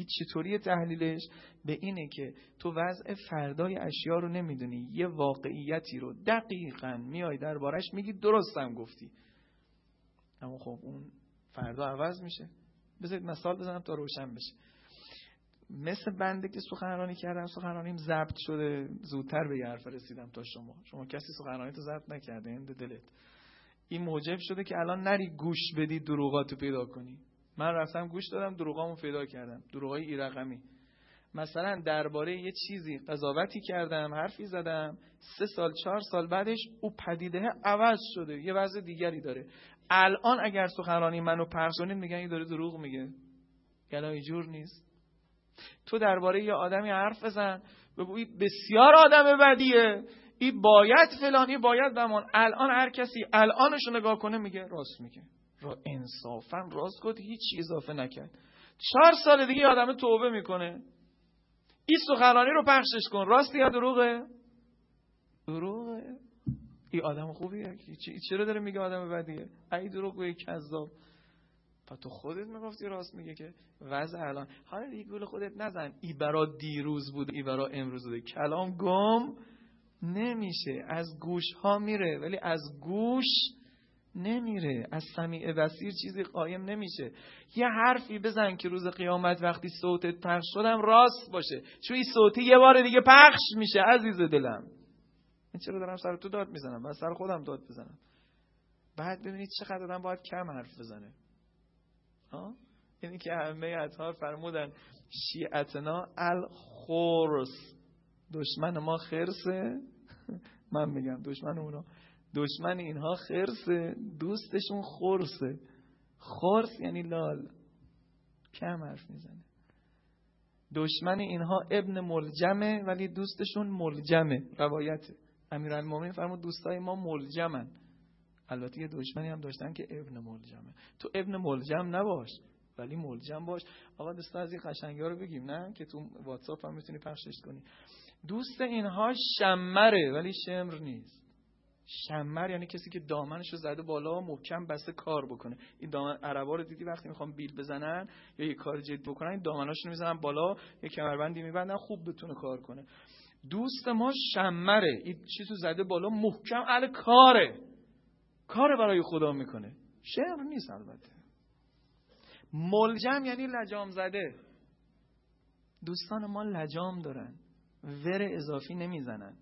این چطوری تحلیلش؟ به اینه که تو وضع فردای اشیا رو نمی‌دونی. یه واقعیتی رو دقیقا میای دربارش میگی درستم گفتی. اما خب اون فردا عوض میشه. بذارید مثال بزنم تا روشن بشه. مثل بنده که سخنرانی کردم سخنرانیم ضبط شده. زودتر به حرف رسیدم تا شما. شما کسی سخنرانی تو ضبط نکرده این دلت. این موجب شده که الان نری گوش بدی دروغاتو پیدا کنی. من رفتم گوش دادم دروغامو پیدا کردم. دروغای ایرقمی. مثلا درباره یه چیزی قضاوتی کردم حرفی زدم سه سال چهار سال بعدش او پدیده عوض شده. یه وضع دیگری داره. الان اگر سخنرانی منو پخش میگن این داره دروغ میگه. گلا جور نیست. تو درباره یه آدمی حرف بزن بگو این بسیار آدم بدیه. این باید فلانی باید بمان. الان هر کسی الانش نگاه کنه میگه راست میگه. را انصافا راست گفت هیچ اضافه نکرد. چهار سال دیگه آدم توبه می‌کنه. این سخنرانی رو پخشش کن. راستی یا دروغه؟ دروغه. این آدم خوبیه. چرا داره میگه آدم بدیه ای دروغ گوی کذاب. و تو خودت می‌گفتی راست میگه که وضع الان. حالا دیگه گول خودت نزن. ای برا دیروز بود ای برا امروز بوده کلام گم نمیشه. از گوش ها میره ولی از گوش نمیره. از سمیع بسیر چیزی قایم نمیشه. یه حرفی بزن که روز قیامت وقتی صوتت پخش شدم راست باشه. چون این صوتی یه بار دیگه پخش میشه عزیز دلم. این چرا دارم سر تو داد می‌زنم؟ و سر خودم داد بزنم. بعد ببینید چقدر آدم باید کم حرف بزنه. ها؟ اینی که همه اطهار فرمودن شیعتنا الخورس دشمن ما خرسه. من میگم دشمن اونا. دشمن اینها خرسه دوستشون خورسه خورس یعنی لال. کم حرف می‌زنه. دشمن اینها ابن ملجمه ولی دوستشون ملجمه. روایته امیرالمومنین فرمود دوستای ما ملجمن. البته یه دشمنی هم داشتن که ابن ملجمه. تو ابن ملجم نباش ولی ملجم باش. آقا دوست از این قشنگی رو بگیم نه؟ که تو واتساپ هم می‌تونی پخشش کنی. دوست اینها شمره ولی شمر نیست. شمر یعنی کسی که دامنشو زده بالا محکم بسته کار بکنه. این دامن عربا رو دیدی وقتی می‌خوام بیل بزنن یا یه کار جدی بکنن این دامناشونو می‌زنن بالا یه کمربندی میبندن خوب بتونه کار کنه. دوست ما شمره. این چیزو زده بالا محکم ال کاره. کار برای خدا می‌کنه. شعر نیست البته. ملجم یعنی لجام زده. دوستان ما لجام دارن. ور اضافی نمی‌زنن.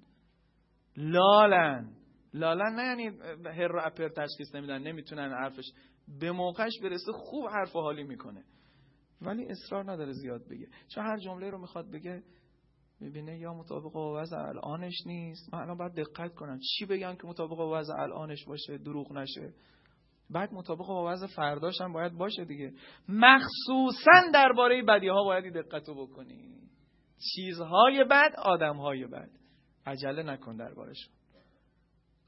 لالن. لالن نه یعنی هر رو اپر تشخیص نمیدن نمی‌تونن حرفش به موقعش برسه خوب حرف و حالی می‌کنه. ولی اصرار نداره زیاد بگه. چون هر جمله رو می‌خواد بگه می‌بینه یا مطابق با وضع الانش نیست. من الان باید دقت کنم چی بگم که مطابق با وضع الانش باشه دروغ نشه. بعد مطابق با وضع فرداش هم باید باشه دیگه. مخصوصا درباره بدی ها باید دقت رو بکنی. چیزهای بد آدمهای بد. عجله نکن دربارشون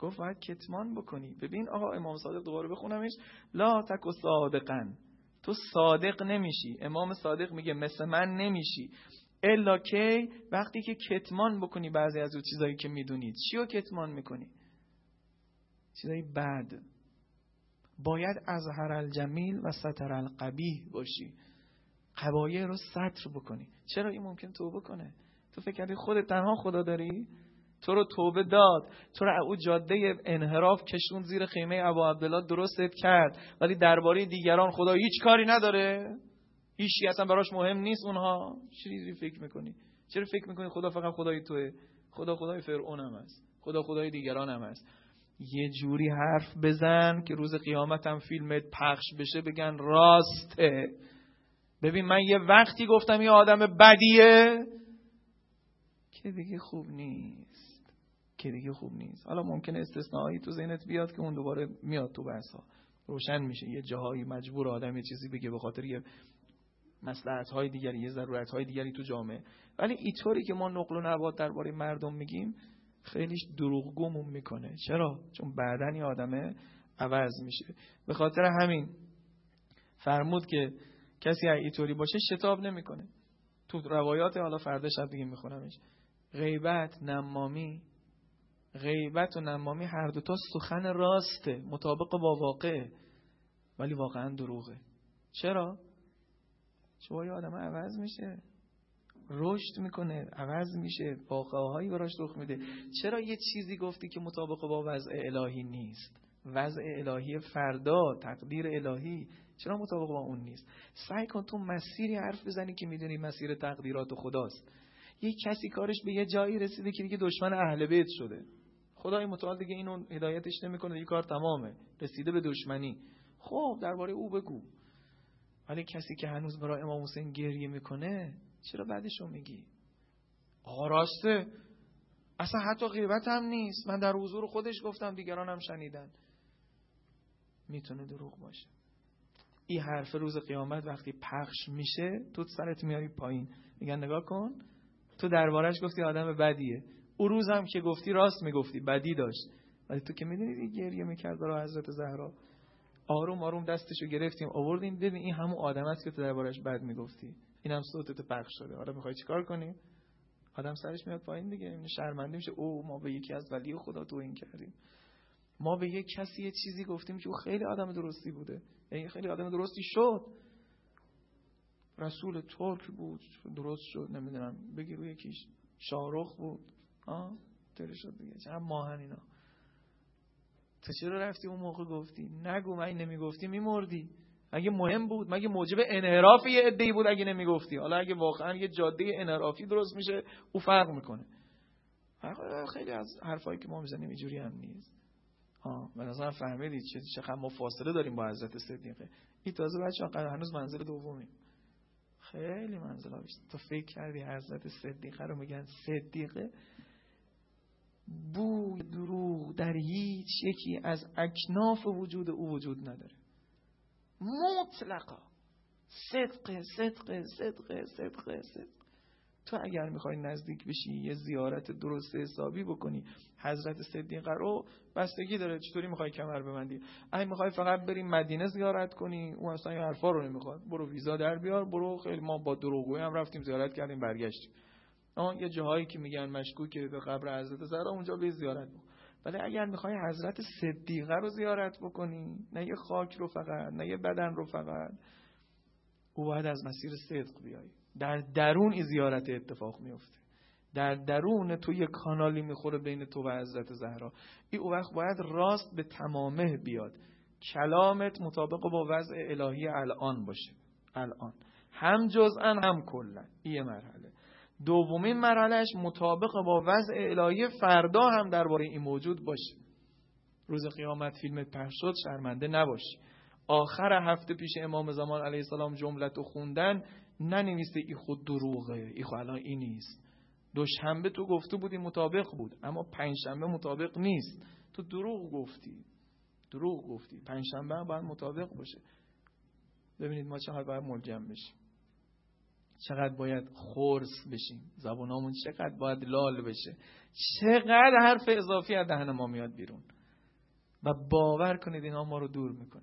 گفت باید کتمان بکنی. ببین آقا امام صادق دوباره بخونمش. لا تک صادقن تو صادق نمیشی. امام صادق میگه مثل من نمیشی. الا کی؟ وقتی که کتمان بکنی بعضی از اون چیزایی که می‌دونید چی رو کتمان می‌کنی؟ چیزایی بد باید از هر الجمیل و ستر القبیح باشی. قبایه رو سطر بکنی. چرا این ممکن توبه کنه؟ تو فکر کردی خودت تنها خدا داری؟ تو رو توبه داد. تو رو او جاده انحراف کشون زیر خیمه ابا عبدالله درستت کرد. ولی درباره دیگران خدا هیچ کاری نداره. هیچی اصلا براش مهم نیست اونها. چیزی فکر می‌کنی؟ چرا فکر می‌کنی خدا فقط خدای توه؟ خدا خدای فرعون هم است. خدا خدای دیگران هم است. یه جوری حرف بزن که روز قیامت هم فیلمت پخش بشه بگن راسته. ببین من یه وقتی گفتم یه آدم بدیه که دیگه خوب نیست. که دیگه خوب نیست. حالا ممکنه استثنایی تو ذهنت بیاد که اون دوباره میاد تو بحث روشن میشه. یه جاهایی مجبور آدم یه چیزی بگه به خاطر یه مسلحت های دیگری یه ضرورت های دیگری تو جامعه. ولی اینطوری که ما نقل و نبات درباره مردم میگیم خیلیش دروغگومون می‌کنه. چرا؟ چون بعدن آدمه عوض میشه. به خاطر همین فرمود که کسی اینطوری باشه شتاب نمی‌کنه. تو روایات حالا فردا شب دیگه میخونمش. غیبت نمامی غیبت و نمامی هر دوتا سخن راسته مطابق با واقع ولی واقعا دروغه. چرا؟ شما یه آدم عوض میشه. رشد می‌کنه عوض میشه واقعهایی براش رخ میده. چرا یه چیزی گفتی که مطابق با وضع الهی نیست؟ وضع الهی فردا تقدیر الهی چرا مطابق با اون نیست؟ سعی کن تو مسیری حرف بزنی که می‌دونی مسیر تقدیرات خداست. یه کسی کارش به یه جایی رسیده که دیگه دشمن اهل بیت شده. خدای متعال دیگه اینو هدایتش نمی‌کنه دیگه کار تمامه. رسیده به دشمنی. خب درباره او بگو. ولی کسی که هنوز برای امام حسین گریه می‌کنه چرا بعدشو میگی؟ آقا راسته. اصلا حتی غیبت هم نیست. من در حضور خودش گفتم دیگران هم شنیدن. می‌تونه دروغ باشه. این حرف روز قیامت وقتی پخش میشه تو سرت میاری پایین. میگن نگاه کن تو دربارش گفتی آدم بدیه. او روز هم که گفتی راست می‌گفتی بدی داشت. ولی تو که می‌دونی گریه می‌کرد برای حضرت زهرا. آروم آروم دستشو گرفتیم آوردیم. ببین این همون آدم است که تو دربارش بد می‌گفتی. اینم صوتت پخش شده. حالا می‌خوای چیکار کنی؟ آدم سرش میاد پایین دیگه. این شرمنده میشه. او ما به یکی از ولی خدا تو این کردیم. ما به یک کسی یه چیزی گفتیم که او خیلی آدم درستی بوده. یعنی خیلی آدم درستی شد. رسول ترک بود درست شد. نمی‌دونم. بگی روی یکیش شارخ بود. آه شد دیگه. چه ماهن اینا. تو چرا رفتی اون موقع گفتی؟ نگو من نمی‌گفتی؟ میمردی. اگه مهم بود؟ مگه موجب انحراف یه عده‌ای بود اگه نمی‌گفتی؟ حالا اگه واقعا یه جاده انحرافی درست میشه او فرق می‌کنه. خیلی از حرفایی که ما می‌زنیم اینجوری هم نیست. ها نظر فهمیدید چه چقدر ما فاصله داریم با حضرت صدیقه. این تازه بچه هنوز منزل دومی خیلی منزل بیشتر. تو فکر کردی حضرت صدیقه رو میگن صدیقه؟ بوی دروغ در هیچ یکی از اکناف وجود او وجود نداره. مطلقا. صدق صدق صدق صدق صدق. تو اگر می‌خوای نزدیک بشی یه زیارت درست حسابی بکنی. حضرت صدیقه رو بستگی داره. چطوری می‌خوای کمر ببندی؟ اگه می‌خوای فقط بریم مدینه زیارت کنی اون اصلا این حرفا رو نمی‌خواد. برو ویزا در بیار برو خیلی ما با دروغگویی هم رفتیم زیارت کردیم برگشتیم. یه جاهایی که میگن مشکوکه به قبر حضرت زهرا اونجا به زیارت بکن. ولی اگر می‌خوای حضرت صدیقه رو زیارت بکنی نه یه خاک رو فقط نه یه بدن رو فقط او باید از مسیر صدق بیای. در درون این زیارت اتفاق میفته در درون تو یه کانالی می‌خوره بین تو و حضرت زهرا. این او وقت باید راست به تمامه بیاد. کلامت مطابق با وضع الهی الان باشه. الان. هم جزءا هم کلا. این مرحله. دومین مرحلهش مطابق با وضع الهی فردا هم درباره این موجود باشه. روز قیامت فیلم پخش شد شرمنده نباشی آخر هفته پیش امام زمان علیه السلام جملت و خوندن ننویسته ای خود دروغه ای خود الان این نیست. دوشنبه تو گفته بودی مطابق بود اما پنجشنبه مطابق نیست. تو دروغ گفتی دروغ گفتی. پنجشنبه باید مطابق باشه. ببینید ما چقدر باید ملجم بشیم. چقدر باید خورس بشیم. زبونامون چقدر باید لال بشه. چقدر حرف اضافی از دهن ما میاد بیرون. و باور کنید اینا ما رو دور می‌کنه.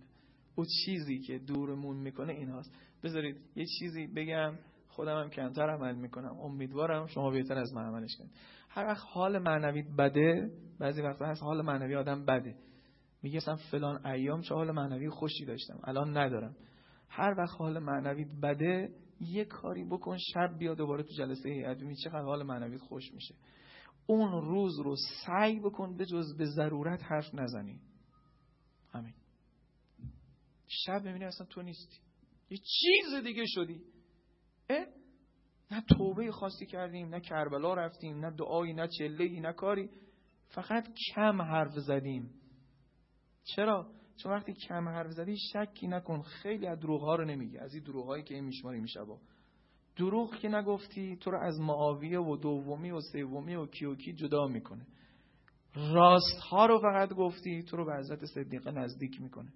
او چیزی که دورمون می‌کنه این هاست بذارید یه چیزی بگم خودم هم کمتر عمل می‌کنم. امیدوارم شما بهتر از من عملش کنید. هر وقت حال معنوی بده بعضی وقتا هست حال معنوی آدم بده. میگه مثلا فلان ایام چه حال معنوی خوشی داشتم. الان ندارم. هر وقت حال معنوی بده یه کاری بکن شب بیا دوباره تو جلسه هیئت ببین چقدر حال معنویت خوش میشه. اون روز رو سعی بکن به جز به ضرورت حرف نزنی. همین. شب ببینی اصلا تو نیستی. یه چیز دیگه شدی. اه؟ نه توبه خاصی کردیم نه کربلا رفتیم نه دعایی نه چله نه کاری. فقط کم حرف زدیم. چرا؟ چون وقتی کم حرف زدی شکی نکن. خیلی از دروغ ها رو نمیگی. از این دروغ هایی که این میشماری میشه با دروغ که نگفتی تو رو از معاویه و دومی و سومی و کی و کی جدا می‌کنه. راست ها رو فقط گفتی تو رو به حضرت صدیقه نزدیک می‌کنه.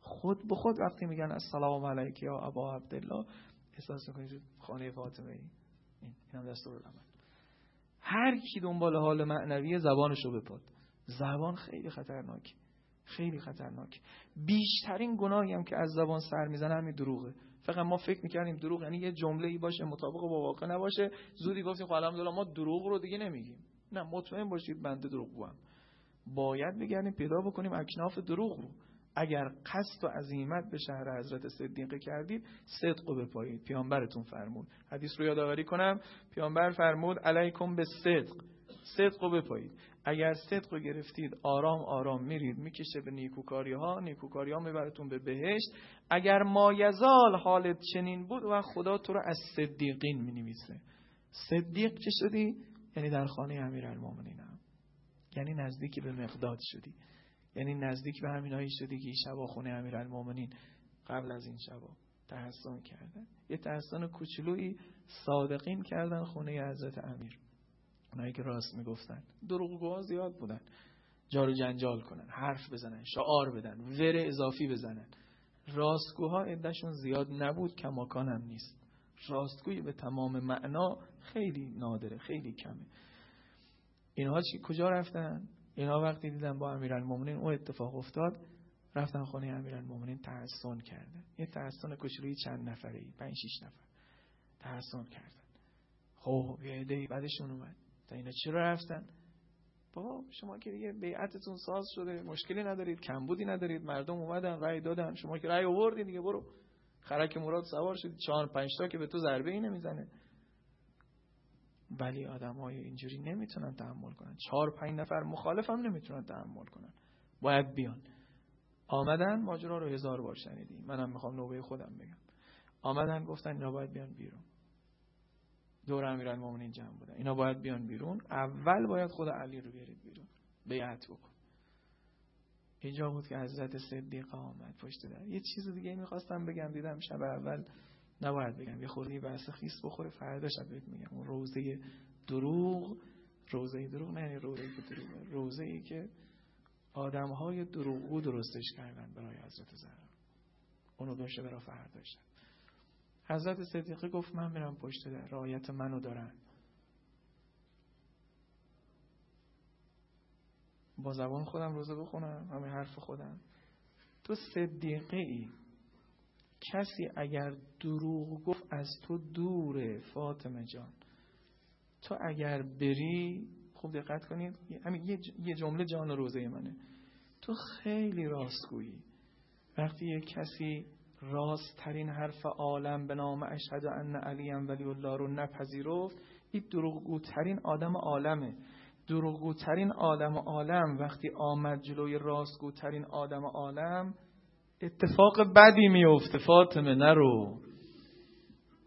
خود به خود وقتی میگن السلام علیک یا ابا عبدالله احساس می‌کنید خانه فاطمه ای این هم دستور العمل. هر کی دنبال حال معنوی زبانش رو بپاد زبان خیلی خطرناکه. خیلی خطرناک. بیشترین گناهی هم که از زبان سر می‌زنه همین دروغه. فقط ما فکر می‌کردیم دروغ یعنی یه جمله ای باشه مطابق با واقع نباشه. زودی گفتیم خب الحمدلله ما دروغ رو دیگه نمیگیم. نه مطمئن باشید بنده دروغ بوم باید بگردیم پیدا بکنیم اکناف دروغ رو اگر قصد و عظیمت به شهر حضرت صدیقه کردید صدق رو بپایید. پیامبرتون فرمود. حدیث رو یادآوری کنم. پیامبر فرمود علیکم به صدق صدق رو بپایید. اگر صدق رو گرفتید آرام آرام میرید. می‌کشه به نیکوکاری ها نیکوکاری ها میبرتون به بهشت. اگر مایزال حالت چنین بود و خدا تو رو از صدیقین می‌نویسه. صدیق چه شدی؟ یعنی در خانه امیر هم. یعنی نزدیکی به مقداد شدی. یعنی نزدیک به همینایی شدی که شبا خونه امیر قبل از این شبا تحسن کردن. یه تحسن کوچولویی صادقین کردن خونه حضرت امیر. اونایی که راست می‌گفتن. دروغگوها زیاد بودن. جارو جنجال کنن حرف بزنن شعار بدن ور اضافی بزنن. راستگوها عدهشون زیاد نبود کماکان هم نیست. راستگوی به تمام معنا خیلی نادره خیلی کمه. اینها چی؟ کجا رفتن؟ اینها وقتی دیدن با امیرالمومنین اون اتفاق افتاد رفتن خانه امیرالمومنین تحسن کردن. یه تحسن کوچولوی چند نفره ای 5 6 نفر. تحسن کردن. خب یه عده بعدشون اومد. تا اینا چرا رفتن؟ بابا شما که دیگه بیعتتون ساز شده مشکلی ندارید کمبودی ندارید مردم اومدن رأی دادن شما که رأی آوردی دیگه برو. خرک مراد سوار شدید چهار پنج تا که به تو ضربه ای نمی‌زنه. ولی آدم های اینجوری نمی‌تونن تحمل کنن. چهار پنج نفر مخالف هم نمی‌تونن تحمل کنن. باید بیان. آمدن ماجرا رو هزار بار شنیدیم. منم می‌خوام نوبه خودم بگم. آمدن گفتن اینا باید بیان بیرون. دور امیرالمومنین جمع بودن. اینا باید بیان بیرون. اول باید خود علی رو بیارید بیرون. بیعت بکن. اینجا بود که حضرت صدیقه آمد پشت در. یه چیز دیگه می‌خواستم بگم. دیدم شب اول نباید بگم. یه خوردی بحث خیس بخوره. فردا شب بهت میگم. اون روزه دروغ. روزه دروغ نه یعنی روزه دروغ روزه ای که آدم های درستش کردن برای حضرت زهرا. اونو داشته برای فردا شب. حضرت صدیقه گفت من میرم پشت در رعایت منو دارن. با زبان خودم روزه بخونم همه حرف خودم. تو صدیقه ای؟ کسی اگر دروغ گفت از تو دوره فاطمه جان. تو اگر بری خوب دقت کنید همین یه جمله جان روزه منه. تو خیلی راستگویی. وقتی یه کسی راست ترین حرف عالم به نام اشهد ان علی ولی الله رو نپذیرفت. این دروغگوترین آدم عالمه. دروغگوترین آدم عالم وقتی آمد جلوی راستگوترین آدم عالم اتفاق بدی میفته فاطمه نرو.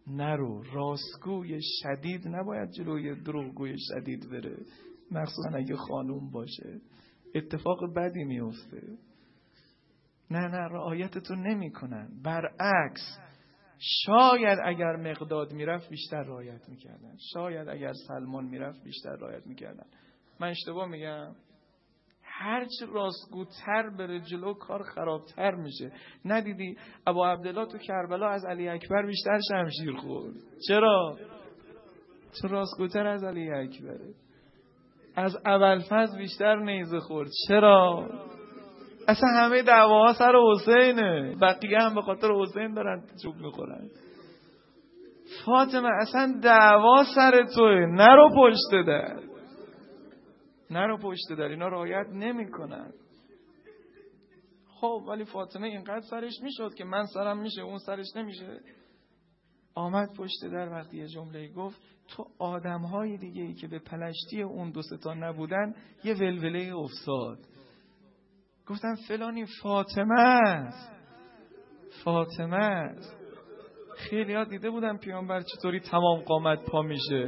نرو. راستگوی شدید نباید جلوی دروغگوی شدید بره. مخصوصا اگه خانوم باشه. اتفاق بدی میفته نه نه رعایتتون نمی‌کنن. برعکس شاید اگر مقداد می‌رفت بیشتر رعایت می‌کردن. شاید اگر سلمان می‌رفت بیشتر رعایت می‌کردن. من اشتباه میگم؟ هرچی راستگوتر بره جلو کار خرابتر میشه. ندیدی ابا عبدالله تو کربلا از علی اکبر بیشتر شمشیر خورد؟ چرا؟ چون راستگوتر از علی اکبره. از اول بیشتر نیزه خورد. چرا؟ اصلا همه دعواها سر حسینه. بقیه هم به خاطر حسین دارن چوب می‌خورن. فاطمه اصلا دعوا سر توه. نرو پشت در. نرو پشت در. اینا رعایت نمی‌کنن. خب ولی فاطمه اینقدر سرش می‌شد که من سرم میشه اون سرش نمیشه. آمد پشت در وقتی یه جمله گفت تو آدم های دیگه ای که به پلشتی اون دو نبودن یه ولوله افتاد. گفتم فلانی فاطمه است. فاطمه است. خیلی ها دیده بودن پیامبر چطوری تمام قامت پا میشه.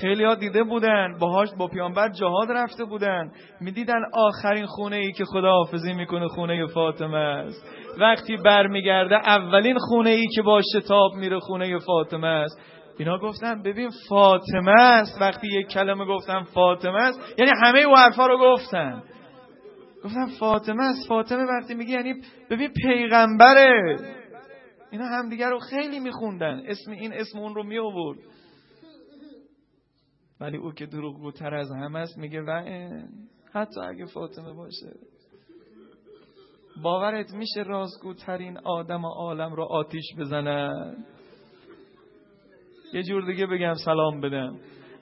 خیلی ها دیده بودن باهاش با پیامبر جهاد رفته بودن. می‌دیدن آخرین خونه ای که خدا حافظی می‌کنه خونه فاطمه است. وقتی برمیگرده اولین خونه ای که با شتاب میره خونه فاطمه است. اینا گفتن ببین فاطمه است. وقتی یک کلمه گفتن فاطمه است یعنی همه او حرفا رو گفتن. گفتن فاطمه است. فاطمه وقتی میگه یعنی ببین پیغمبره. اینا همدیگه رو خیلی میخوندن. اسم این اسم اون رو می آورد ولی او که دروغگوتر از همه است میگه و حتی اگه فاطمه باشه. باورت میشه رازگوترین آدم و عالم رو آتیش بزنن؟ یه جور دیگه بگم سلام بدم.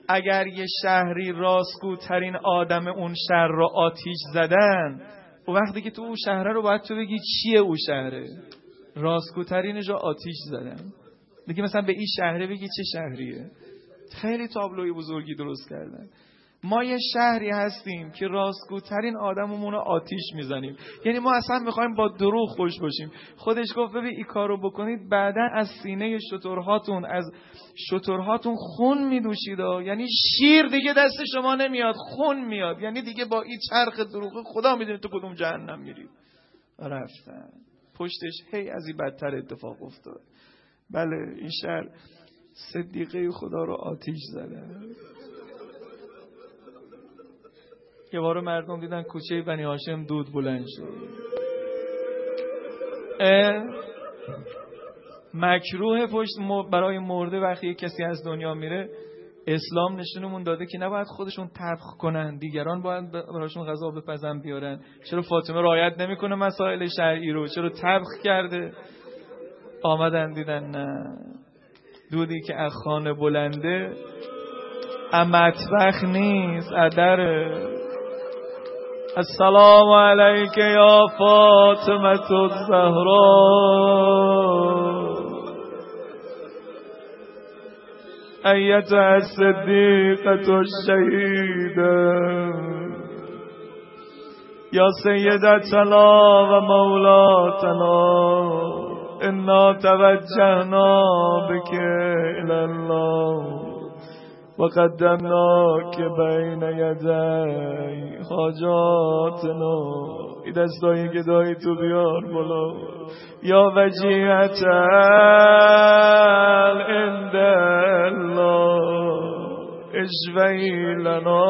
اگر یه شهری راستگوترین آدم اون شهر رو آتیش زدن و وقتی که تو اون شهره رو باید تو بگی چیه اون شهره؟ راستگوترینش رو آتیش زدن. دیگه مثلا به این شهره بگی چه شهریه؟ خیلی تابلوی بزرگی درست کردن. ما یه شهری هستیم که راستگوترین آدممون رو آتیش می‌زنیم. یعنی ما اصلا می‌خوایم با دروغ خوش باشیم. خودش گفت ببین این کارو بکنید بعدا از سینه شترهاتون از شترهاتون خون میدوشید. یعنی شیر دیگه دست شما نمیاد خون میاد. یعنی دیگه با این چرخ دروغ خدا می‌دونه تو کدوم جهنم میرید. رفتن. پشتش هی از این بدتر اتفاق افتاد بله این شهر صدیقه خدا رو آتیش زده. یه مردم دیدن کوچه بنی هاشم دود بلند شد. مکروه پشت برای مرده وقتی کسی از دنیا میره اسلام نشونمون داده که نباید خودشون تبخ کنن. دیگران باید براشون غذا بپزن بیارن. چرا فاطمه رعایت نمی‌کنه مسائل شرعی رو؟ چرا تبخ کرده؟ آمدن دیدن نه. دودی که از خانه بلنده امطبخ نیست ادره السلام عليك يا فاطمة الزهراء. أيتها الصديقة الشهيدة. يا سيدتنا ومولاتنا إنا توجهنا بك إلى الله. وقدمناك بین یدی حاجاتنا این دستایی که دایی تو بیار بلا یا وجیهت عند الله اشوی لنا.